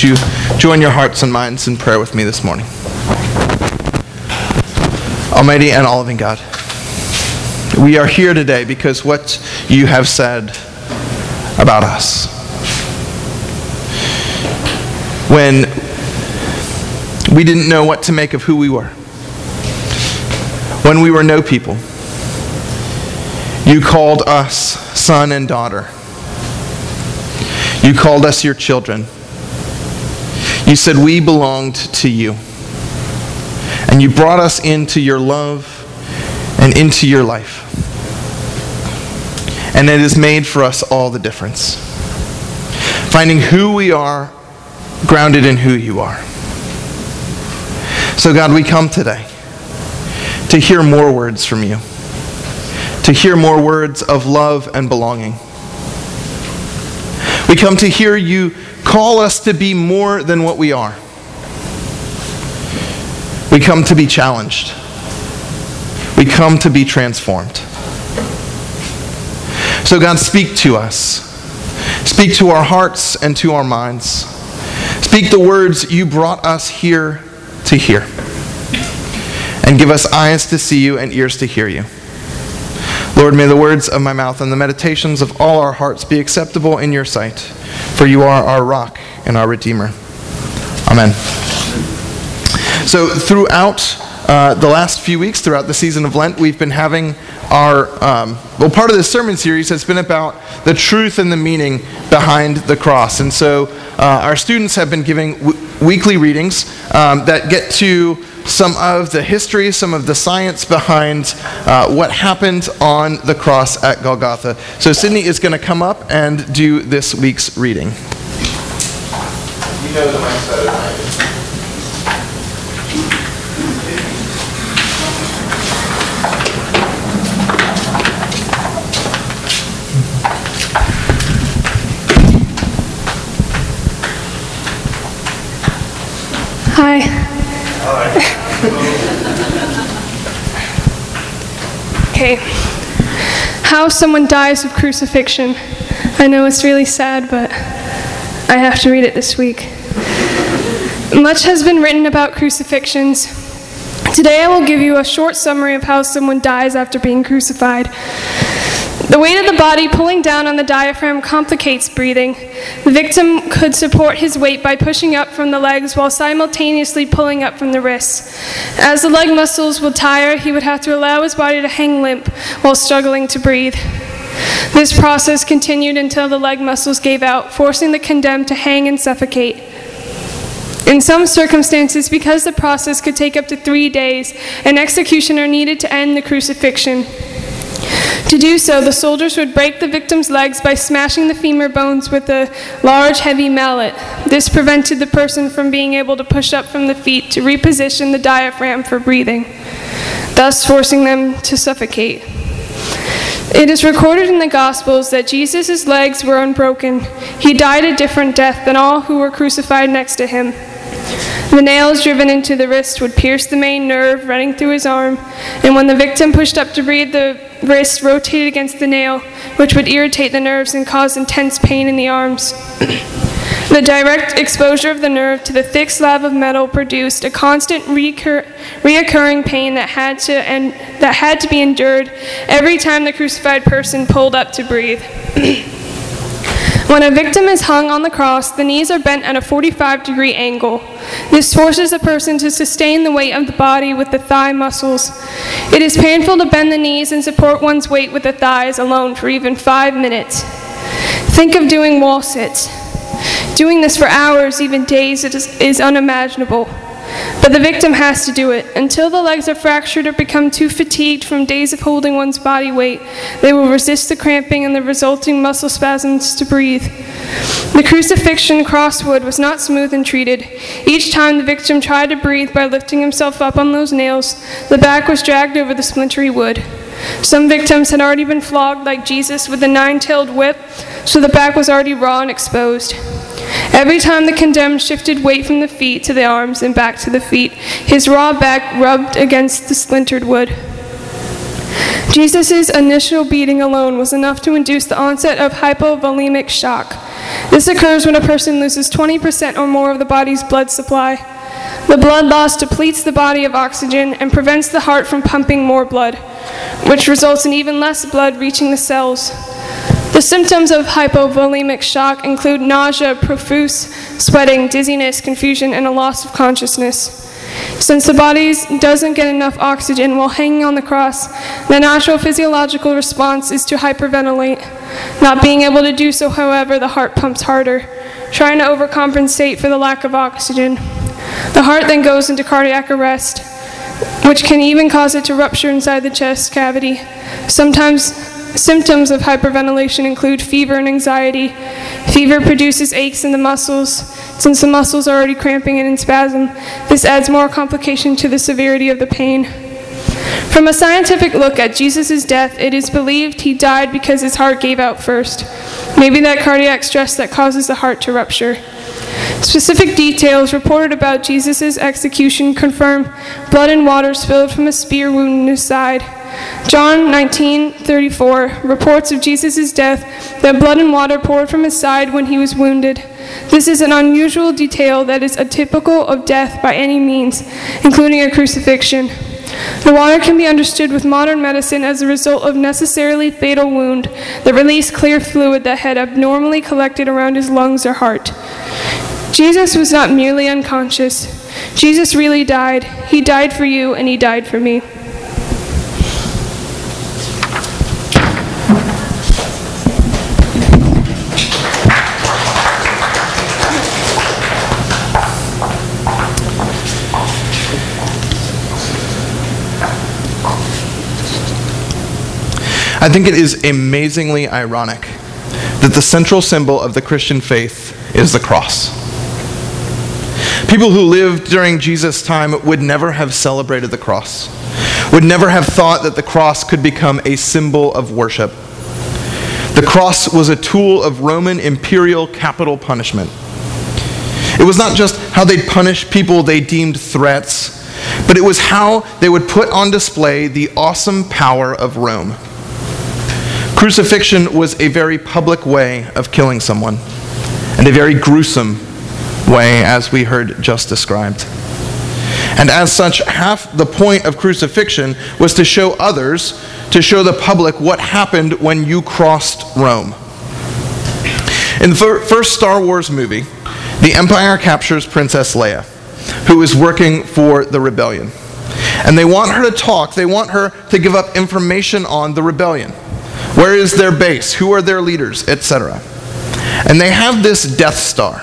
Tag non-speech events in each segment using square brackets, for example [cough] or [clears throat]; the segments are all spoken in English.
you join your hearts and minds in prayer with me this morning? Almighty and all loving God, we are here today because what you have said about us. When we didn't know what to make of who we were, when we were no people, you called us son and daughter. You called us your children. You said we belonged to you. And you brought us into your love and into your life. And it has made for us all the difference. Finding who we are grounded in who you are. So, God, we come today to hear more words from you, to hear more words of love and belonging. We come to hear you call us to be more than what we are. We come to be challenged. We come to be transformed. So, God, speak to us. Speak to our hearts and to our minds. Speak the words you brought us here to hear. And give us eyes to see you and ears to hear you. Lord, may the words of my mouth and the meditations of all our hearts be acceptable in your sight, for you are our rock and our Redeemer. Amen. So, throughout uh, the last few weeks, throughout the season of Lent, we've been having our, um, well, part of this sermon series has been about the truth and the meaning behind the cross. And so, uh, our students have been giving w- weekly readings um, that get to some of the history, some of the science behind uh, what happened on the cross at Golgotha. So, Sydney is going to come up and do this week's reading. You know Hi. okay. How someone dies of crucifixion. I know it's really sad, but I have to read it this week. Much has been written about crucifixions. Today I will give you a short summary of how someone dies after being crucified. The weight of the body pulling down on the diaphragm complicates breathing. The victim could support his weight by pushing up from the legs while simultaneously pulling up from the wrists. As the leg muscles would tire, he would have to allow his body to hang limp while struggling to breathe. This process continued until the leg muscles gave out, forcing the condemned to hang and suffocate. In some circumstances, because the process could take up to three days, an executioner needed to end the crucifixion. To do so, the soldiers would break the victim's legs by smashing the femur bones with a large, heavy mallet. This prevented the person from being able to push up from the feet to reposition the diaphragm for breathing, thus forcing them to suffocate. It is recorded in the Gospels that Jesus' legs were unbroken. He died a different death than all who were crucified next to him. The nails driven into the wrist would pierce the main nerve running through his arm, and when the victim pushed up to breathe, the wrist rotated against the nail, which would irritate the nerves and cause intense pain in the arms. [clears throat] the direct exposure of the nerve to the thick slab of metal produced a constant recur- reoccurring pain that had, to and that had to be endured every time the crucified person pulled up to breathe. [clears throat] When a victim is hung on the cross, the knees are bent at a 45 degree angle. This forces a person to sustain the weight of the body with the thigh muscles. It is painful to bend the knees and support one's weight with the thighs alone for even five minutes. Think of doing wall sits. Doing this for hours, even days, is, unimaginable. But the victim has to do it. Until the legs are fractured or become too fatigued from days of holding one's body weight, they will resist the cramping and the resulting muscle spasms to breathe. The crucifixion crosswood was not smooth and treated. Each time the victim tried to breathe by lifting himself up on those nails, the back was dragged over the splintery wood. Some victims had already been flogged like Jesus with the nine tailed whip, so the back was already raw and exposed. Every time the condemned shifted weight from the feet to the arms and back to the feet, his raw back rubbed against the splintered wood. Jesus' initial beating alone was enough to induce the onset of hypovolemic shock. This occurs when a person loses 20% or more of the body's blood supply. The blood loss depletes the body of oxygen and prevents the heart from pumping more blood, which results in even less blood reaching the cells. The symptoms of hypovolemic shock include nausea, profuse sweating, dizziness, confusion, and a loss of consciousness. Since the body doesn't get enough oxygen while hanging on the cross, the natural physiological response is to hyperventilate. Not being able to do so, however, the heart pumps harder, trying to overcompensate for the lack of oxygen. The heart then goes into cardiac arrest, which can even cause it to rupture inside the chest cavity. Sometimes symptoms of hyperventilation include fever and anxiety. Fever produces aches in the muscles. Since the muscles are already cramping and in spasm, this adds more complication to the severity of the pain. From a scientific look at Jesus' death, it is believed he died because his heart gave out first. Maybe that cardiac stress that causes the heart to rupture. Specific details reported about Jesus' execution confirm blood and water spilled from a spear wound in his side. John 19:34 reports of Jesus' death that blood and water poured from his side when he was wounded. This is an unusual detail that is atypical of death by any means, including a crucifixion. The water can be understood with modern medicine as a result of necessarily fatal wound that released clear fluid that had abnormally collected around his lungs or heart. Jesus was not merely unconscious. Jesus really died. He died for you, and he died for me. I think it is amazingly ironic that the central symbol of the Christian faith is the cross. People who lived during Jesus' time would never have celebrated the cross, would never have thought that the cross could become a symbol of worship. The cross was a tool of Roman imperial capital punishment. It was not just how they'd punish people they deemed threats, but it was how they would put on display the awesome power of Rome. Crucifixion was a very public way of killing someone, and a very gruesome way, as we heard just described. And as such, half the point of crucifixion was to show others, to show the public what happened when you crossed Rome. In the first Star Wars movie, the Empire captures Princess Leia, who is working for the rebellion. And they want her to talk, they want her to give up information on the rebellion. Where is their base? Who are their leaders? Etc. And they have this Death Star.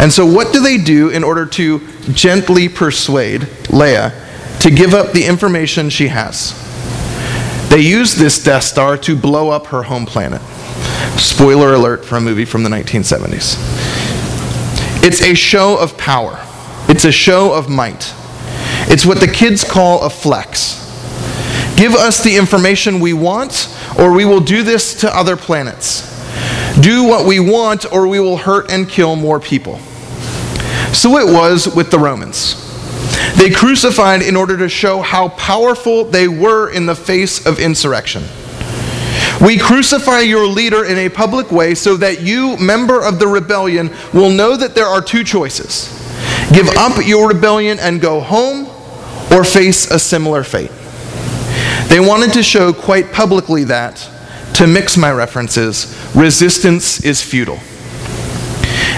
And so, what do they do in order to gently persuade Leia to give up the information she has? They use this Death Star to blow up her home planet. Spoiler alert for a movie from the 1970s. It's a show of power, it's a show of might. It's what the kids call a flex. Give us the information we want, or we will do this to other planets. Do what we want, or we will hurt and kill more people. So it was with the Romans. They crucified in order to show how powerful they were in the face of insurrection. We crucify your leader in a public way so that you, member of the rebellion, will know that there are two choices give up your rebellion and go home, or face a similar fate. They wanted to show quite publicly that, to mix my references, resistance is futile.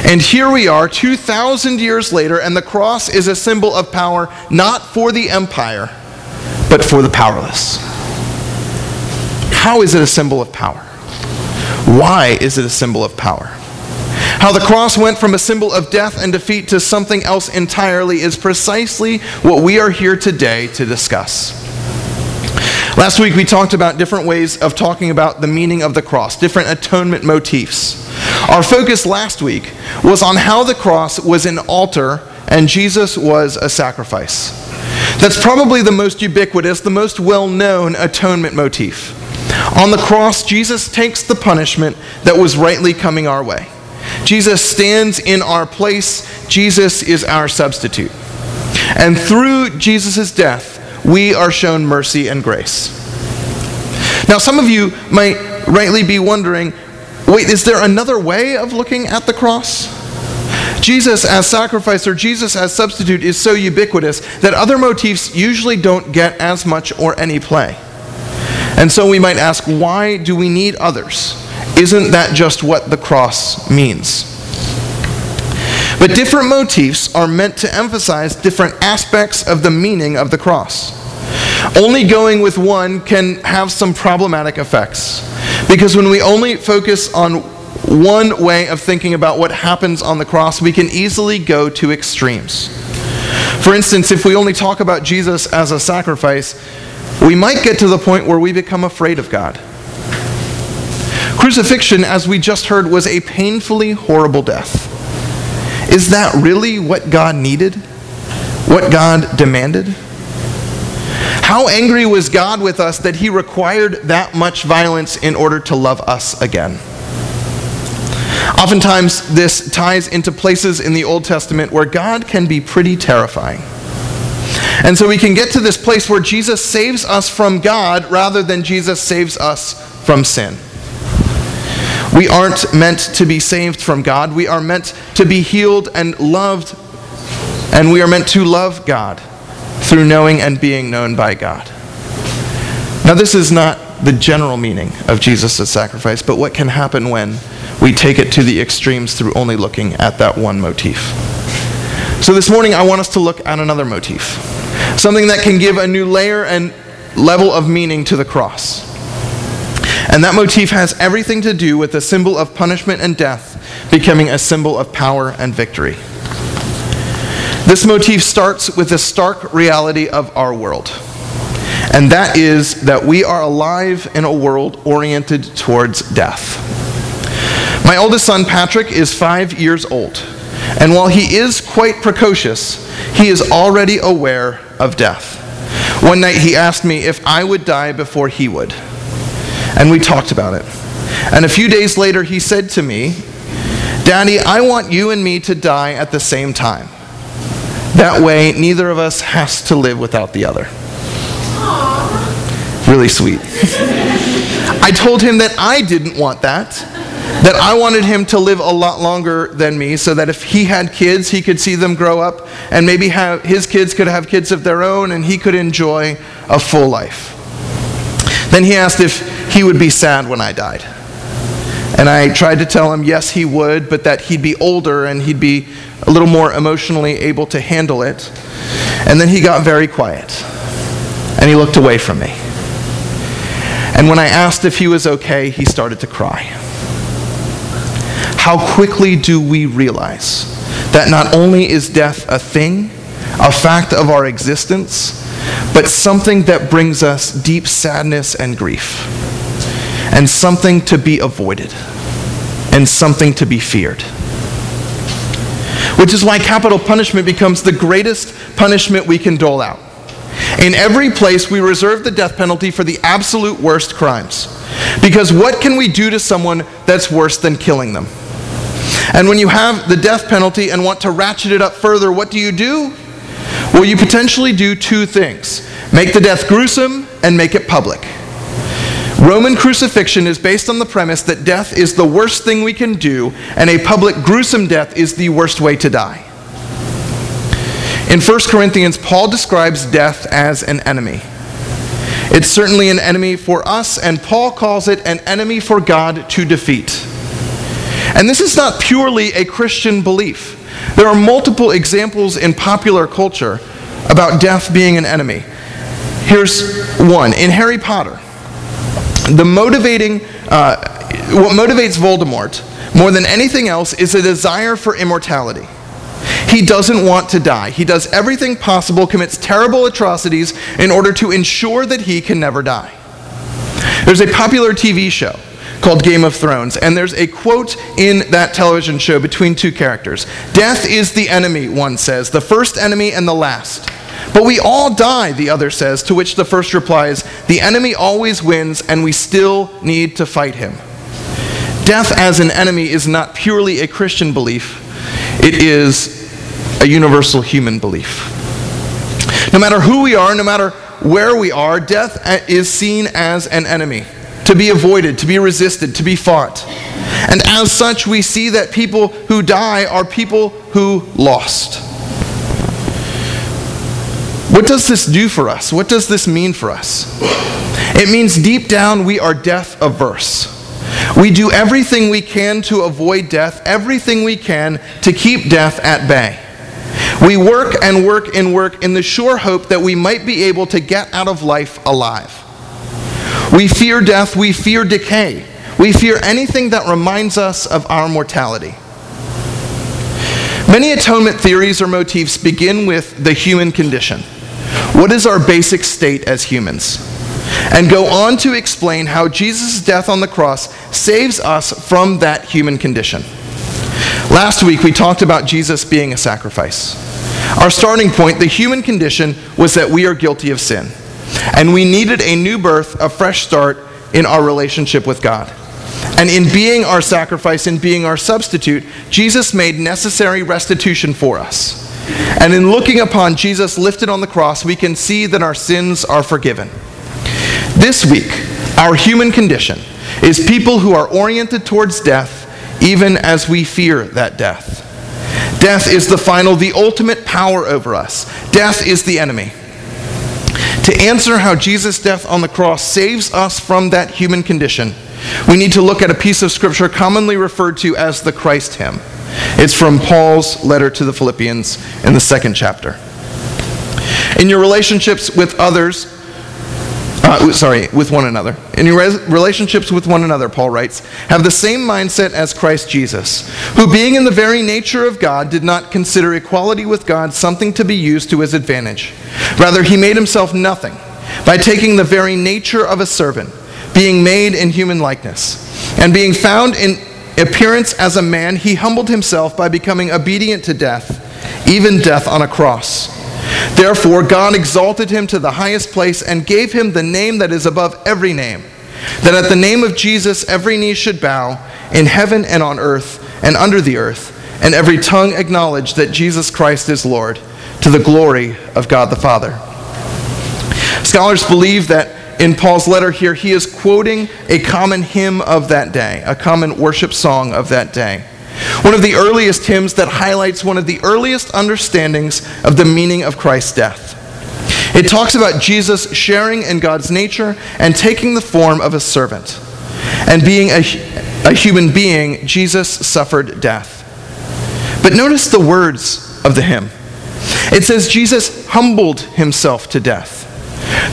And here we are, 2,000 years later, and the cross is a symbol of power not for the empire, but for the powerless. How is it a symbol of power? Why is it a symbol of power? How the cross went from a symbol of death and defeat to something else entirely is precisely what we are here today to discuss. Last week we talked about different ways of talking about the meaning of the cross, different atonement motifs. Our focus last week was on how the cross was an altar and Jesus was a sacrifice. That's probably the most ubiquitous, the most well known atonement motif. On the cross, Jesus takes the punishment that was rightly coming our way. Jesus stands in our place. Jesus is our substitute. And through Jesus' death, we are shown mercy and grace. Now, some of you might rightly be wondering wait, is there another way of looking at the cross? Jesus as sacrifice or Jesus as substitute is so ubiquitous that other motifs usually don't get as much or any play. And so we might ask, why do we need others? Isn't that just what the cross means? But different motifs are meant to emphasize different aspects of the meaning of the cross. Only going with one can have some problematic effects. Because when we only focus on one way of thinking about what happens on the cross, we can easily go to extremes. For instance, if we only talk about Jesus as a sacrifice, we might get to the point where we become afraid of God. Crucifixion, as we just heard, was a painfully horrible death. Is that really what God needed? What God demanded? How angry was God with us that he required that much violence in order to love us again? Oftentimes, this ties into places in the Old Testament where God can be pretty terrifying. And so we can get to this place where Jesus saves us from God rather than Jesus saves us from sin. We aren't meant to be saved from God. We are meant to be healed and loved, and we are meant to love God through knowing and being known by God. Now, this is not the general meaning of Jesus' sacrifice, but what can happen when we take it to the extremes through only looking at that one motif. So, this morning, I want us to look at another motif something that can give a new layer and level of meaning to the cross. And that motif has everything to do with the symbol of punishment and death becoming a symbol of power and victory. This motif starts with the stark reality of our world. And that is that we are alive in a world oriented towards death. My oldest son, Patrick, is five years old. And while he is quite precocious, he is already aware of death. One night he asked me if I would die before he would. And we talked about it. And a few days later he said to me, Daddy, I want you and me to die at the same time. That way, neither of us has to live without the other. Really sweet. I told him that I didn't want that that I wanted him to live a lot longer than me so that if he had kids, he could see them grow up and maybe have, his kids could have kids of their own and he could enjoy a full life. Then he asked if he would be sad when I died. And I tried to tell him yes, he would, but that he'd be older and he'd be a little more emotionally able to handle it. And then he got very quiet and he looked away from me. And when I asked if he was okay, he started to cry how quickly do we realize that not only is death a thing, a fact of our existence, but something that brings us deep sadness and grief, and something to be avoided, and something to be feared. Which is why capital punishment becomes the greatest punishment we can dole out. In every place, we reserve the death penalty for the absolute worst crimes. Because what can we do to someone that's worse than killing them? And when you have the death penalty and want to ratchet it up further, what do you do? Well, you potentially do two things make the death gruesome and make it public. Roman crucifixion is based on the premise that death is the worst thing we can do, and a public gruesome death is the worst way to die. In 1 Corinthians, Paul describes death as an enemy. It's certainly an enemy for us, and Paul calls it an enemy for God to defeat. And this is not purely a Christian belief. There are multiple examples in popular culture about death being an enemy. Here's one in Harry Potter. The motivating, uh, what motivates Voldemort more than anything else is a desire for immortality. He doesn't want to die. He does everything possible, commits terrible atrocities in order to ensure that he can never die. There's a popular TV show called Game of Thrones. And there's a quote in that television show between two characters Death is the enemy, one says, the first enemy and the last. But we all die, the other says, to which the first replies, The enemy always wins, and we still need to fight him. Death as an enemy is not purely a Christian belief, it is a universal human belief. No matter who we are, no matter where we are, death is seen as an enemy, to be avoided, to be resisted, to be fought. And as such, we see that people who die are people who lost. What does this do for us? What does this mean for us? It means deep down we are death averse. We do everything we can to avoid death, everything we can to keep death at bay. We work and work and work in the sure hope that we might be able to get out of life alive. We fear death, we fear decay, we fear anything that reminds us of our mortality. Many atonement theories or motifs begin with the human condition. What is our basic state as humans? and go on to explain how Jesus' death on the cross saves us from that human condition. Last week, we talked about Jesus being a sacrifice. Our starting point, the human condition, was that we are guilty of sin, and we needed a new birth, a fresh start in our relationship with God. And in being our sacrifice, in being our substitute, Jesus made necessary restitution for us. And in looking upon Jesus lifted on the cross, we can see that our sins are forgiven. This week, our human condition is people who are oriented towards death even as we fear that death. Death is the final, the ultimate power over us. Death is the enemy. To answer how Jesus' death on the cross saves us from that human condition, we need to look at a piece of scripture commonly referred to as the Christ hymn. It's from Paul's letter to the Philippians in the second chapter. In your relationships with others, uh, sorry, with one another. In your relationships with one another, Paul writes, have the same mindset as Christ Jesus, who, being in the very nature of God, did not consider equality with God something to be used to his advantage. Rather, he made himself nothing by taking the very nature of a servant, being made in human likeness. And being found in appearance as a man, he humbled himself by becoming obedient to death, even death on a cross. Therefore, God exalted him to the highest place and gave him the name that is above every name, that at the name of Jesus every knee should bow, in heaven and on earth and under the earth, and every tongue acknowledge that Jesus Christ is Lord, to the glory of God the Father. Scholars believe that in Paul's letter here, he is quoting a common hymn of that day, a common worship song of that day. One of the earliest hymns that highlights one of the earliest understandings of the meaning of Christ's death. It talks about Jesus sharing in God's nature and taking the form of a servant. And being a, a human being, Jesus suffered death. But notice the words of the hymn. It says Jesus humbled himself to death.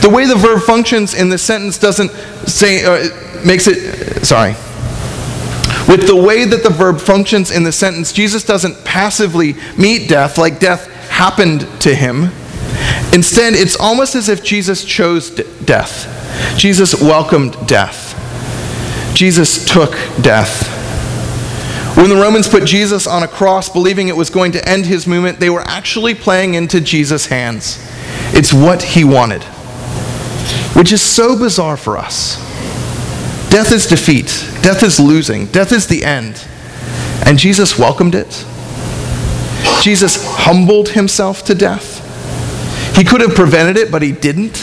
The way the verb functions in this sentence doesn't say, uh, makes it, sorry, with the way that the verb functions in the sentence, Jesus doesn't passively meet death like death happened to him. Instead, it's almost as if Jesus chose death. Jesus welcomed death. Jesus took death. When the Romans put Jesus on a cross, believing it was going to end his movement, they were actually playing into Jesus' hands. It's what he wanted, which is so bizarre for us. Death is defeat. Death is losing. Death is the end. And Jesus welcomed it. Jesus humbled himself to death. He could have prevented it, but he didn't.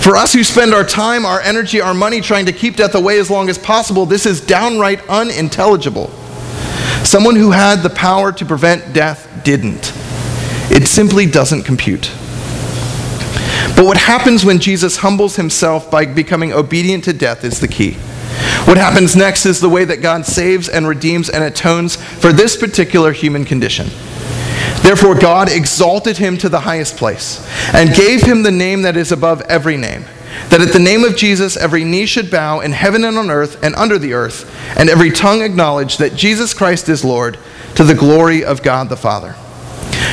For us who spend our time, our energy, our money trying to keep death away as long as possible, this is downright unintelligible. Someone who had the power to prevent death didn't. It simply doesn't compute. But what happens when Jesus humbles himself by becoming obedient to death is the key. What happens next is the way that God saves and redeems and atones for this particular human condition. Therefore, God exalted him to the highest place and gave him the name that is above every name, that at the name of Jesus every knee should bow in heaven and on earth and under the earth, and every tongue acknowledge that Jesus Christ is Lord, to the glory of God the Father.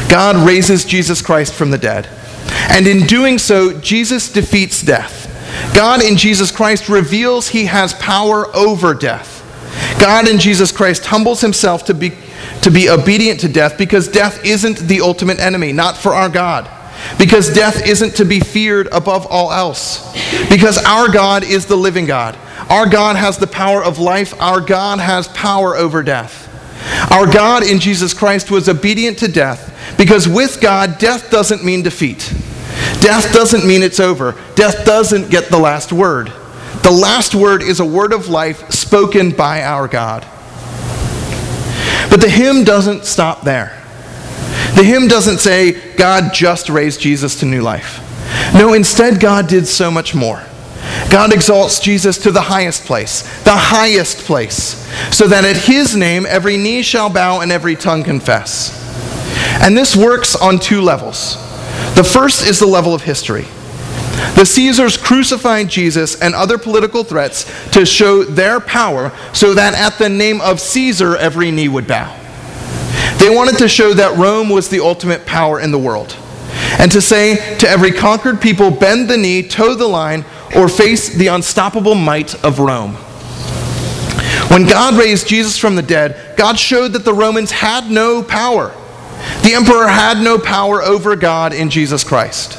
God raises Jesus Christ from the dead and in doing so, Jesus defeats death. God in Jesus Christ reveals he has power over death. God in Jesus Christ humbles himself to be, to be obedient to death because death isn't the ultimate enemy, not for our God. Because death isn't to be feared above all else. Because our God is the living God. Our God has the power of life. Our God has power over death. Our God in Jesus Christ was obedient to death because with God, death doesn't mean defeat. Death doesn't mean it's over. Death doesn't get the last word. The last word is a word of life spoken by our God. But the hymn doesn't stop there. The hymn doesn't say, God just raised Jesus to new life. No, instead, God did so much more. God exalts Jesus to the highest place, the highest place, so that at his name every knee shall bow and every tongue confess. And this works on two levels. The first is the level of history. The Caesars crucified Jesus and other political threats to show their power so that at the name of Caesar every knee would bow. They wanted to show that Rome was the ultimate power in the world. And to say to every conquered people, bend the knee, toe the line, or face the unstoppable might of Rome. When God raised Jesus from the dead, God showed that the Romans had no power. The emperor had no power over God in Jesus Christ.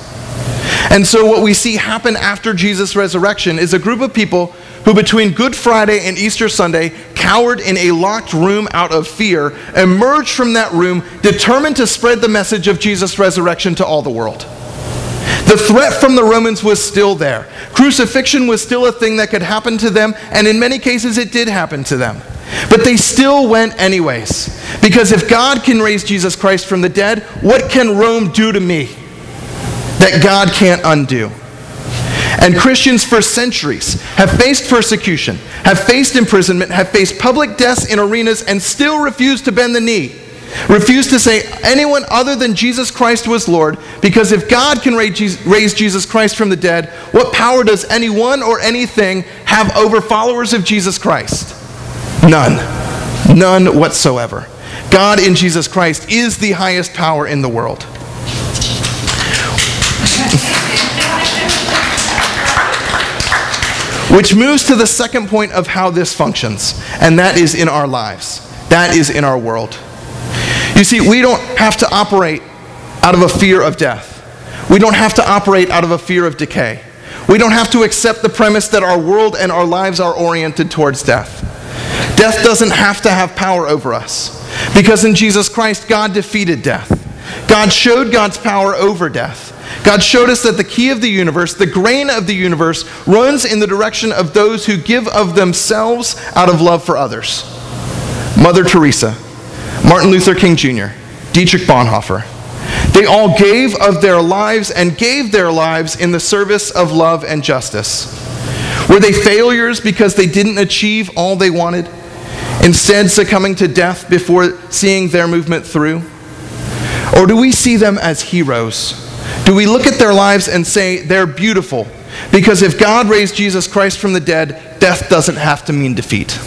And so, what we see happen after Jesus' resurrection is a group of people who, between Good Friday and Easter Sunday, cowered in a locked room out of fear, emerged from that room determined to spread the message of Jesus' resurrection to all the world. The threat from the Romans was still there. Crucifixion was still a thing that could happen to them, and in many cases it did happen to them. But they still went anyways. Because if God can raise Jesus Christ from the dead, what can Rome do to me that God can't undo? And Christians for centuries have faced persecution, have faced imprisonment, have faced public deaths in arenas, and still refused to bend the knee refused to say anyone other than Jesus Christ was Lord, because if God can raise Jesus Christ from the dead, what power does anyone or anything have over followers of Jesus Christ? None. None whatsoever. God in Jesus Christ is the highest power in the world. Which moves to the second point of how this functions, and that is in our lives. That is in our world. You see, we don't have to operate out of a fear of death. We don't have to operate out of a fear of decay. We don't have to accept the premise that our world and our lives are oriented towards death. Death doesn't have to have power over us because in Jesus Christ, God defeated death. God showed God's power over death. God showed us that the key of the universe, the grain of the universe, runs in the direction of those who give of themselves out of love for others. Mother Teresa, Martin Luther King Jr., Dietrich Bonhoeffer. They all gave of their lives and gave their lives in the service of love and justice. Were they failures because they didn't achieve all they wanted, instead succumbing to death before seeing their movement through? Or do we see them as heroes? Do we look at their lives and say they're beautiful? Because if God raised Jesus Christ from the dead, death doesn't have to mean defeat.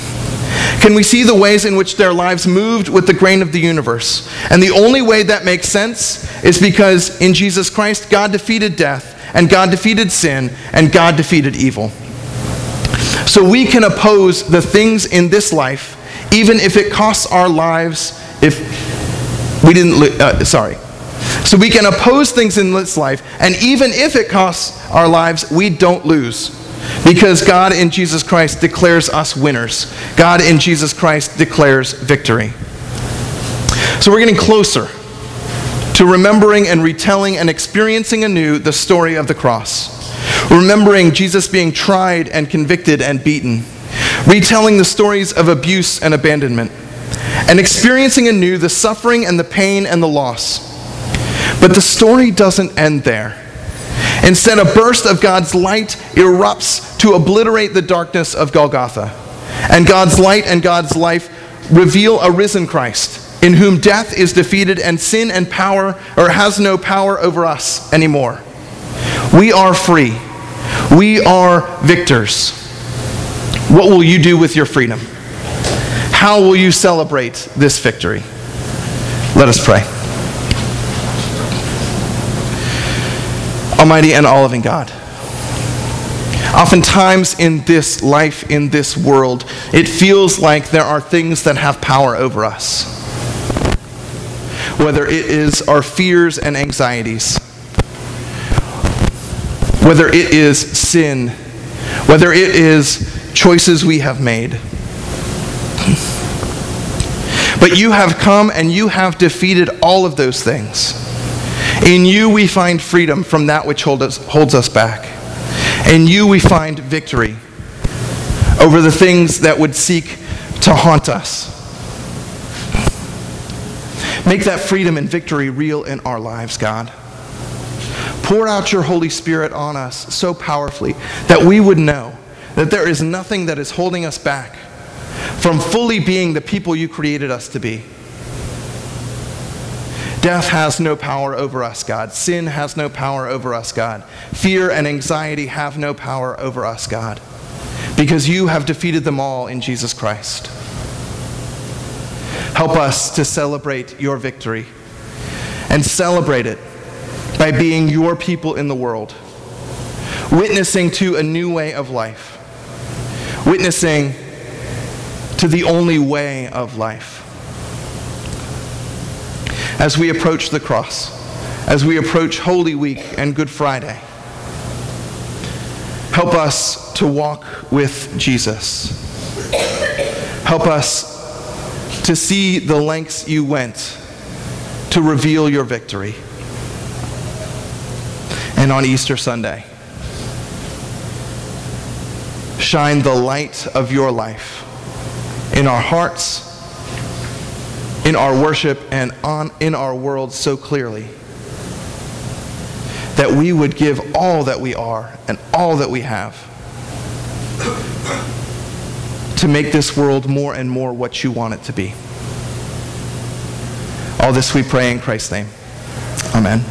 Can we see the ways in which their lives moved with the grain of the universe? And the only way that makes sense is because in Jesus Christ, God defeated death, and God defeated sin, and God defeated evil. So we can oppose the things in this life, even if it costs our lives, if we didn't, uh, sorry. So we can oppose things in this life, and even if it costs our lives, we don't lose. Because God in Jesus Christ declares us winners. God in Jesus Christ declares victory. So we're getting closer to remembering and retelling and experiencing anew the story of the cross. Remembering Jesus being tried and convicted and beaten. Retelling the stories of abuse and abandonment. And experiencing anew the suffering and the pain and the loss. But the story doesn't end there. Instead, a burst of God's light erupts to obliterate the darkness of Golgotha. And God's light and God's life reveal a risen Christ, in whom death is defeated and sin and power, or has no power over us anymore. We are free. We are victors. What will you do with your freedom? How will you celebrate this victory? Let us pray. Almighty and all loving God. Oftentimes in this life, in this world, it feels like there are things that have power over us. Whether it is our fears and anxieties, whether it is sin, whether it is choices we have made. But you have come and you have defeated all of those things. In you we find freedom from that which hold us, holds us back. In you we find victory over the things that would seek to haunt us. Make that freedom and victory real in our lives, God. Pour out your Holy Spirit on us so powerfully that we would know that there is nothing that is holding us back from fully being the people you created us to be. Death has no power over us, God. Sin has no power over us, God. Fear and anxiety have no power over us, God, because you have defeated them all in Jesus Christ. Help us to celebrate your victory and celebrate it by being your people in the world, witnessing to a new way of life, witnessing to the only way of life. As we approach the cross, as we approach Holy Week and Good Friday, help us to walk with Jesus. Help us to see the lengths you went to reveal your victory. And on Easter Sunday, shine the light of your life in our hearts, in our worship, and on, in our world so clearly that we would give all that we are and all that we have to make this world more and more what you want it to be. All this we pray in Christ's name. Amen.